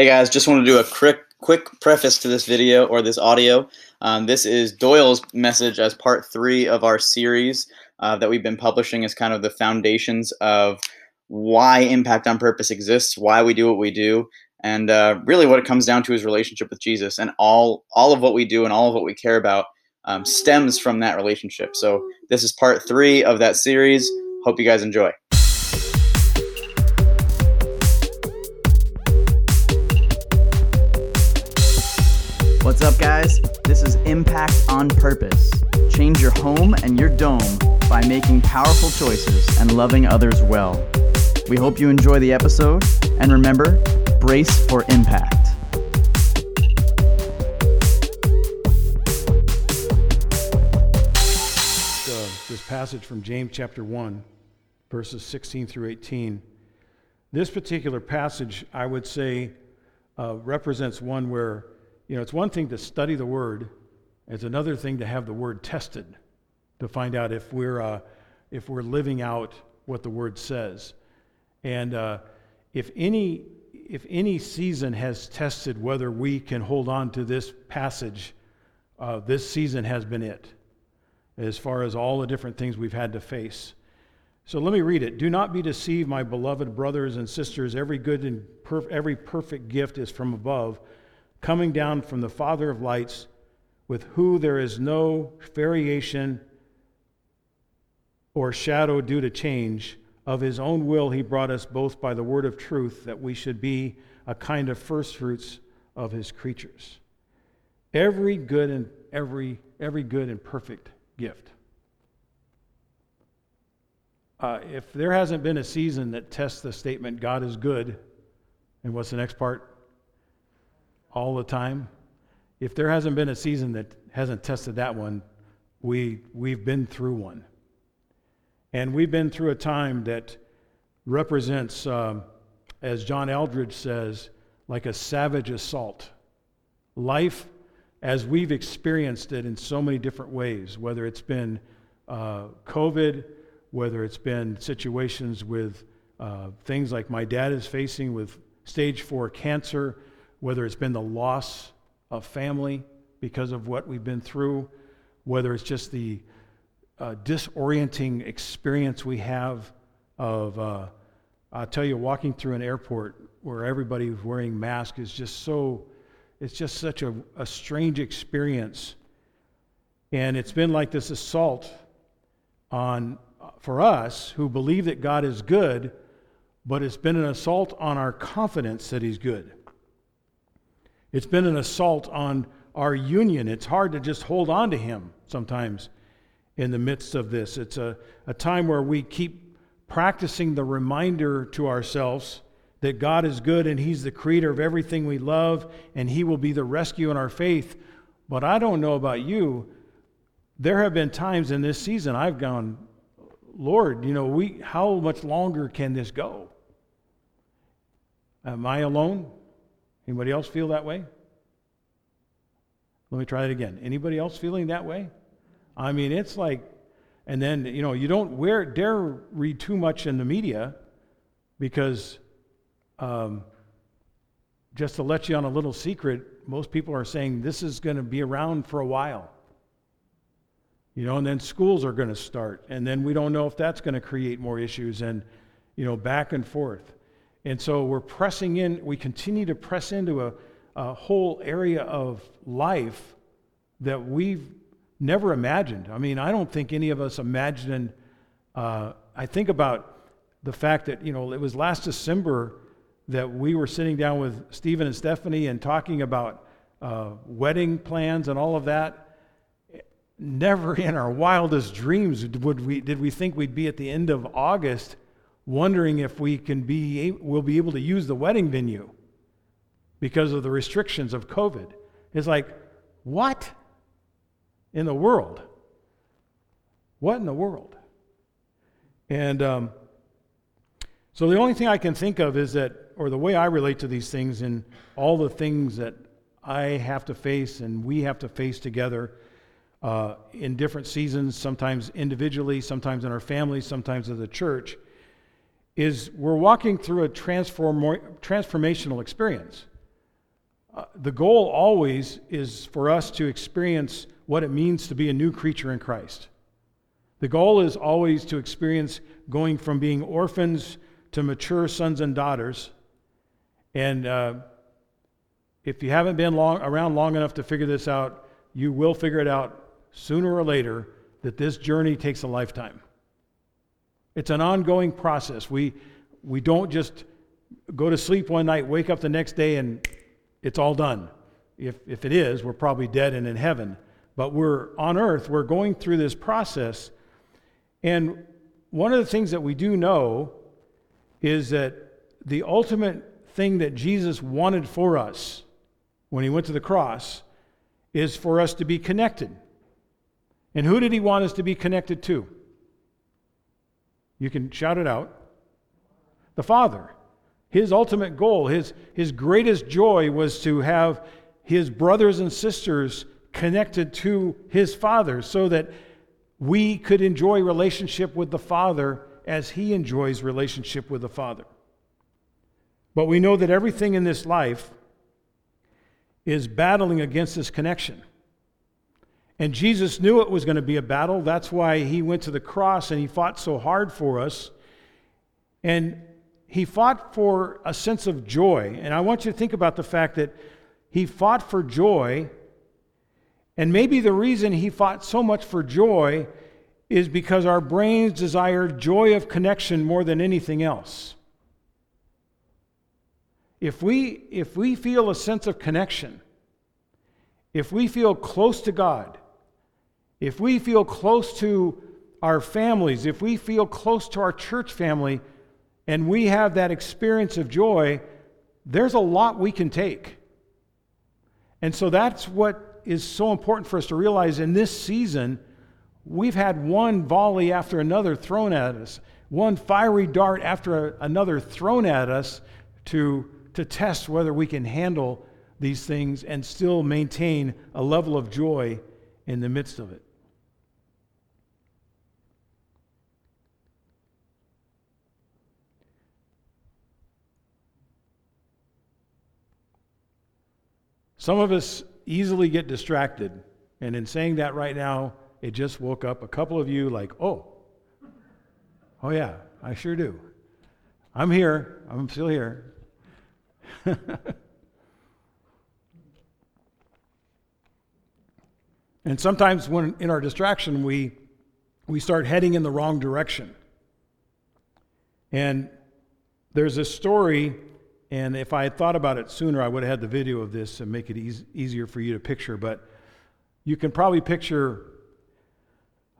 Hey guys, just want to do a quick quick preface to this video or this audio. Um, this is Doyle's message as part three of our series uh, that we've been publishing as kind of the foundations of why Impact on Purpose exists, why we do what we do, and uh, really what it comes down to is relationship with Jesus. And all all of what we do and all of what we care about um, stems from that relationship. So this is part three of that series. Hope you guys enjoy. What's up, guys? This is Impact on Purpose. Change your home and your dome by making powerful choices and loving others well. We hope you enjoy the episode, and remember, brace for impact. Uh, this passage from James chapter 1, verses 16 through 18. This particular passage, I would say, uh, represents one where you know, it's one thing to study the Word, it's another thing to have the Word tested to find out if we're, uh, if we're living out what the Word says. And uh, if, any, if any season has tested whether we can hold on to this passage, uh, this season has been it, as far as all the different things we've had to face. So let me read it. Do not be deceived, my beloved brothers and sisters. Every good and perf- every perfect gift is from above coming down from the Father of lights, with who there is no variation or shadow due to change. Of his own will, he brought us both by the word of truth, that we should be a kind of firstfruits of his creatures. Every good and every every good and perfect gift. Uh, if there hasn't been a season that tests the statement God is good, and what's the next part? All the time. If there hasn't been a season that hasn't tested that one, we, we've been through one. And we've been through a time that represents, um, as John Eldredge says, like a savage assault. Life as we've experienced it in so many different ways, whether it's been uh, COVID, whether it's been situations with uh, things like my dad is facing with stage four cancer, whether it's been the loss of family because of what we've been through, whether it's just the uh, disorienting experience we have of, uh, I'll tell you, walking through an airport where everybody's wearing masks is just so, it's just such a, a strange experience. And it's been like this assault on, for us who believe that God is good, but it's been an assault on our confidence that He's good. It's been an assault on our union. It's hard to just hold on to Him sometimes in the midst of this. It's a, a time where we keep practicing the reminder to ourselves that God is good and He's the creator of everything we love and He will be the rescue in our faith. But I don't know about you. There have been times in this season I've gone, Lord, you know, we, how much longer can this go? Am I alone? Anybody else feel that way? Let me try it again. Anybody else feeling that way? I mean, it's like, and then, you know, you don't wear, dare read too much in the media because um, just to let you on a little secret, most people are saying this is going to be around for a while. You know, and then schools are going to start, and then we don't know if that's going to create more issues, and, you know, back and forth. And so we're pressing in, we continue to press into a, a whole area of life that we've never imagined. I mean, I don't think any of us imagined. Uh, I think about the fact that, you know, it was last December that we were sitting down with Stephen and Stephanie and talking about uh, wedding plans and all of that. Never in our wildest dreams would we, did we think we'd be at the end of August wondering if we can be we'll be able to use the wedding venue because of the restrictions of COVID. It's like, what in the world? What in the world? And um, so the only thing I can think of is that, or the way I relate to these things and all the things that I have to face and we have to face together uh, in different seasons, sometimes individually, sometimes in our families, sometimes as a church is we're walking through a transform, transformational experience. uh, the goal always is for us to experience what it means to be a new creature in Christ. The goal is always to experience going from being orphans to mature sons and daughters. And uh, if you haven't been long, around long enough to figure this out, you will figure it out sooner or later that this journey takes a lifetime. It's an ongoing process. We, we don't just go to sleep one night, wake up the next day, and it's all done. If, if it is, we're probably dead and in heaven. But we're on earth, we're going through this process. And one of the things that we do know is that the ultimate thing that Jesus wanted for us when he went to the cross is for us to be connected. And who did he want us to be connected to? You can shout it out. The Father. His ultimate goal, his, his greatest joy was to have his brothers and sisters connected to his Father so that we could enjoy relationship with the Father as he enjoys relationship with the Father. But we know that everything in this life is battling against this connection. And Jesus knew it was going to be a battle. That's why he went to the cross and he fought so hard for us. And he fought for a sense of joy. And I want you to think about the fact that he fought for joy. And maybe the reason he fought so much for joy is because our brains desire joy of connection more than anything else. If we, if we feel a sense of connection, if we feel close to God, if we feel close to our families, if we feel close to our church family, and we have that experience of joy, there's a lot we can take. And so that's what is so important for us to realize in this season We've had one volley after another thrown at us, one fiery dart after another thrown at us to, to test whether we can handle these things and still maintain a level of joy in the midst of it. Some of us easily get distracted. And in saying that right now, it just woke up a couple of you like, oh, oh yeah, I sure do. I'm here. I'm still here. and sometimes when in our distraction we we start heading in the wrong direction. And there's a story, and if I had thought about it sooner, I would have had the video of this and make it easier for you to picture. But you can probably picture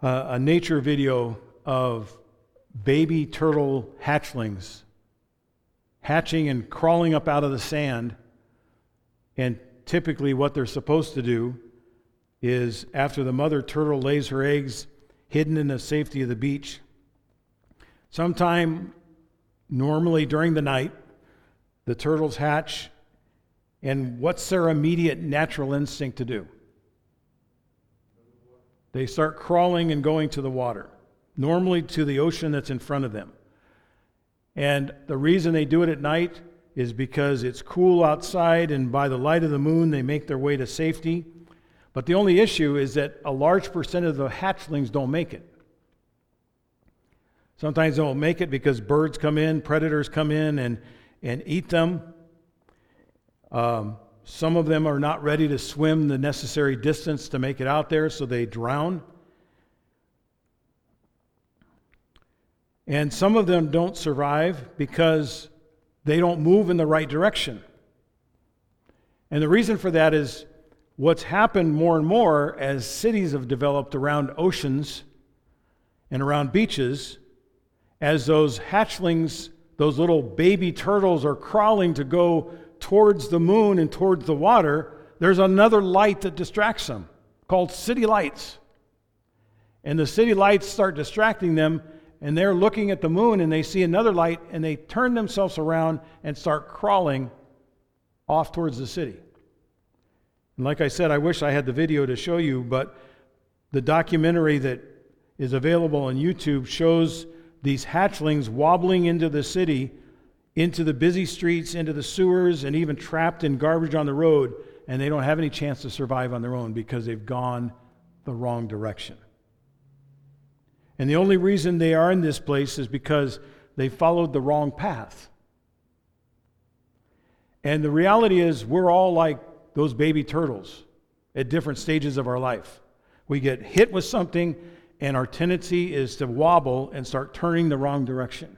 uh, a nature video of baby turtle hatchlings hatching and crawling up out of the sand. And typically, what they're supposed to do is after the mother turtle lays her eggs hidden in the safety of the beach, sometime normally during the night, the turtles hatch. And what's their immediate natural instinct to do? They start crawling and going to the water, normally to the ocean that's in front of them. And the reason they do it at night is because it's cool outside, and by the light of the moon, they make their way to safety. But the only issue is that a large percent of the hatchlings don't make it. Sometimes they don't make it because birds come in, predators come in and, and eat them. Um, some of them are not ready to swim the necessary distance to make it out there, so they drown. And some of them don't survive because they don't move in the right direction. And the reason for that is what's happened more and more as cities have developed around oceans and around beaches, as those hatchlings, those little baby turtles, are crawling to go towards the moon and towards the water, there's another light that distracts them called city lights. And the city lights start distracting them, and they're looking at the moon and they see another light, and they turn themselves around and start crawling off towards the city. And like I said, I wish I had the video to show you, but the documentary that is available on YouTube shows these hatchlings wobbling into the city into the busy streets, into the sewers, and even trapped in garbage on the road, and they don't have any chance to survive on their own because they've gone the wrong direction. And the only reason they are in this place is because they followed the wrong path. And the reality is, we're all like those baby turtles at different stages of our life. We get hit with something, and our tendency is to wobble and start turning the wrong direction.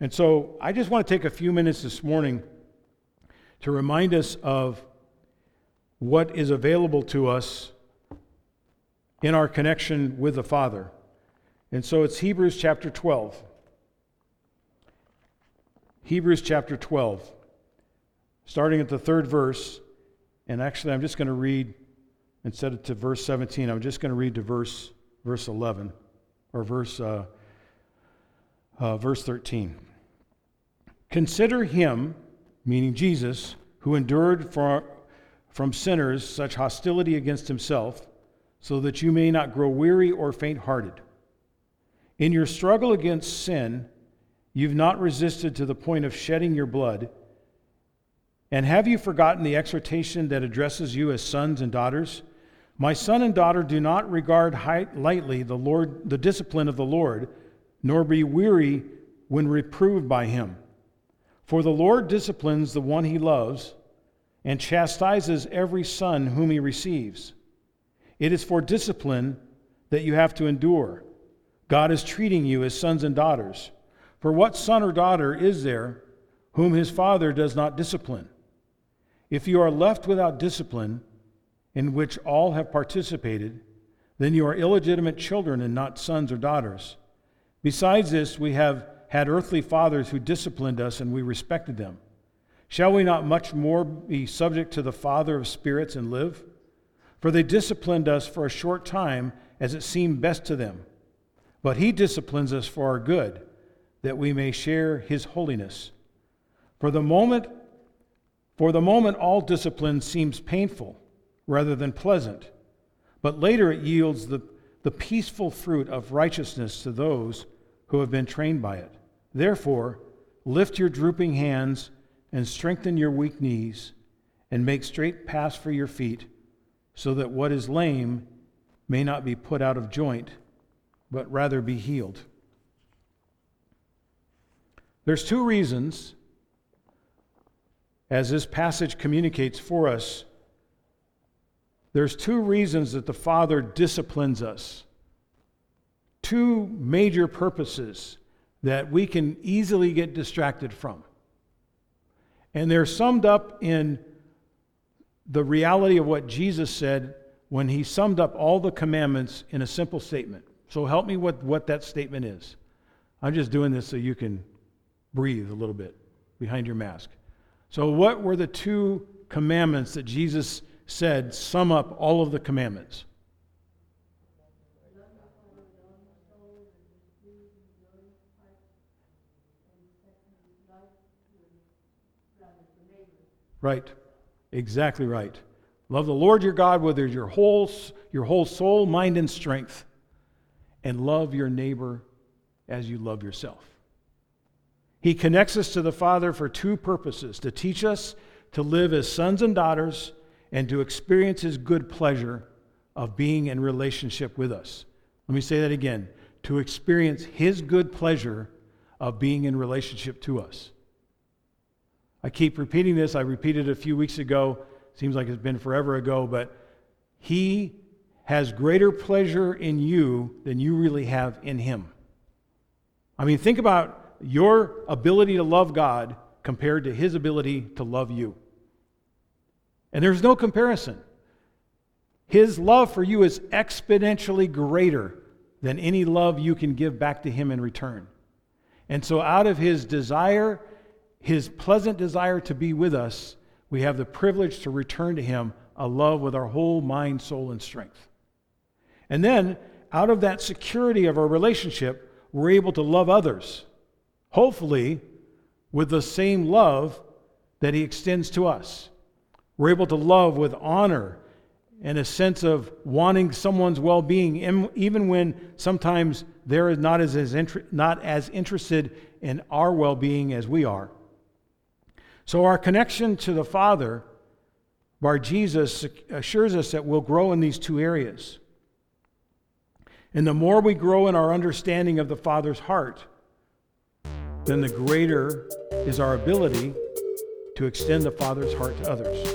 And so I just want to take a few minutes this morning to remind us of what is available to us in our connection with the Father. And so it's Hebrews chapter 12. Hebrews chapter 12, starting at the third verse. And actually, I'm just going to read, instead of to verse 17, I'm just going to read to verse, verse 11, or verse, uh, uh, verse 13. Consider him, meaning Jesus, who endured for, from sinners such hostility against himself, so that you may not grow weary or faint hearted. In your struggle against sin, you've not resisted to the point of shedding your blood. And have you forgotten the exhortation that addresses you as sons and daughters? My son and daughter, do not regard lightly the Lord, the discipline of the Lord, nor be weary when reproved by him. For the Lord disciplines the one he loves and chastises every son whom he receives. It is for discipline that you have to endure. God is treating you as sons and daughters. For what son or daughter is there whom his father does not discipline? If you are left without discipline, in which all have participated, then you are illegitimate children and not sons or daughters. Besides this, we have had earthly fathers who disciplined us and we respected them. Shall we not much more be subject to the Father of spirits and live? For they disciplined us for a short time as it seemed best to them. But he disciplines us for our good, that we may share his holiness. For the moment, for the moment all discipline seems painful rather than pleasant, but later it yields the, the peaceful fruit of righteousness to those who have been trained by it. Therefore, lift your drooping hands and strengthen your weak knees, and make straight paths for your feet, so that what is lame may not be put out of joint but rather be healed. There's two reasons, as this passage communicates for us, there's two reasons that the Father disciplines us. Two major purposes that we can easily get distracted from. And they're summed up in the reality of what Jesus said when he summed up all the commandments in a simple statement so help me with what that statement is. I'm just doing this so you can breathe a little bit behind your mask. So, what were the two commandments that Jesus said sum up all of the commandments? Right. Exactly right. Love the Lord your God with your whole, your whole soul, mind, and strength and love your neighbor as you love yourself. He connects us to the Father for two purposes to teach us to live as sons and daughters and to experience His good pleasure of being in relationship with us. Let me say that again to experience His good pleasure of being in relationship to us. I keep repeating this. I repeated it a few weeks ago. Seems like it's been forever ago, but He has greater pleasure in you than you really have in him. I mean, think about your ability to love God compared to his ability to love you. And there's no comparison. His love for you is exponentially greater than any love you can give back to him in return. And so, out of his desire, his pleasant desire to be with us, we have the privilege to return to him a love with our whole mind, soul, and strength. And then, out of that security of our relationship, we're able to love others, hopefully, with the same love that He extends to us. We're able to love with honor and a sense of wanting someone's well being, even when sometimes they're not as, as, not as interested in our well being as we are. So, our connection to the Father, Bar Jesus, assures us that we'll grow in these two areas. And the more we grow in our understanding of the Father's heart, then the greater is our ability to extend the Father's heart to others.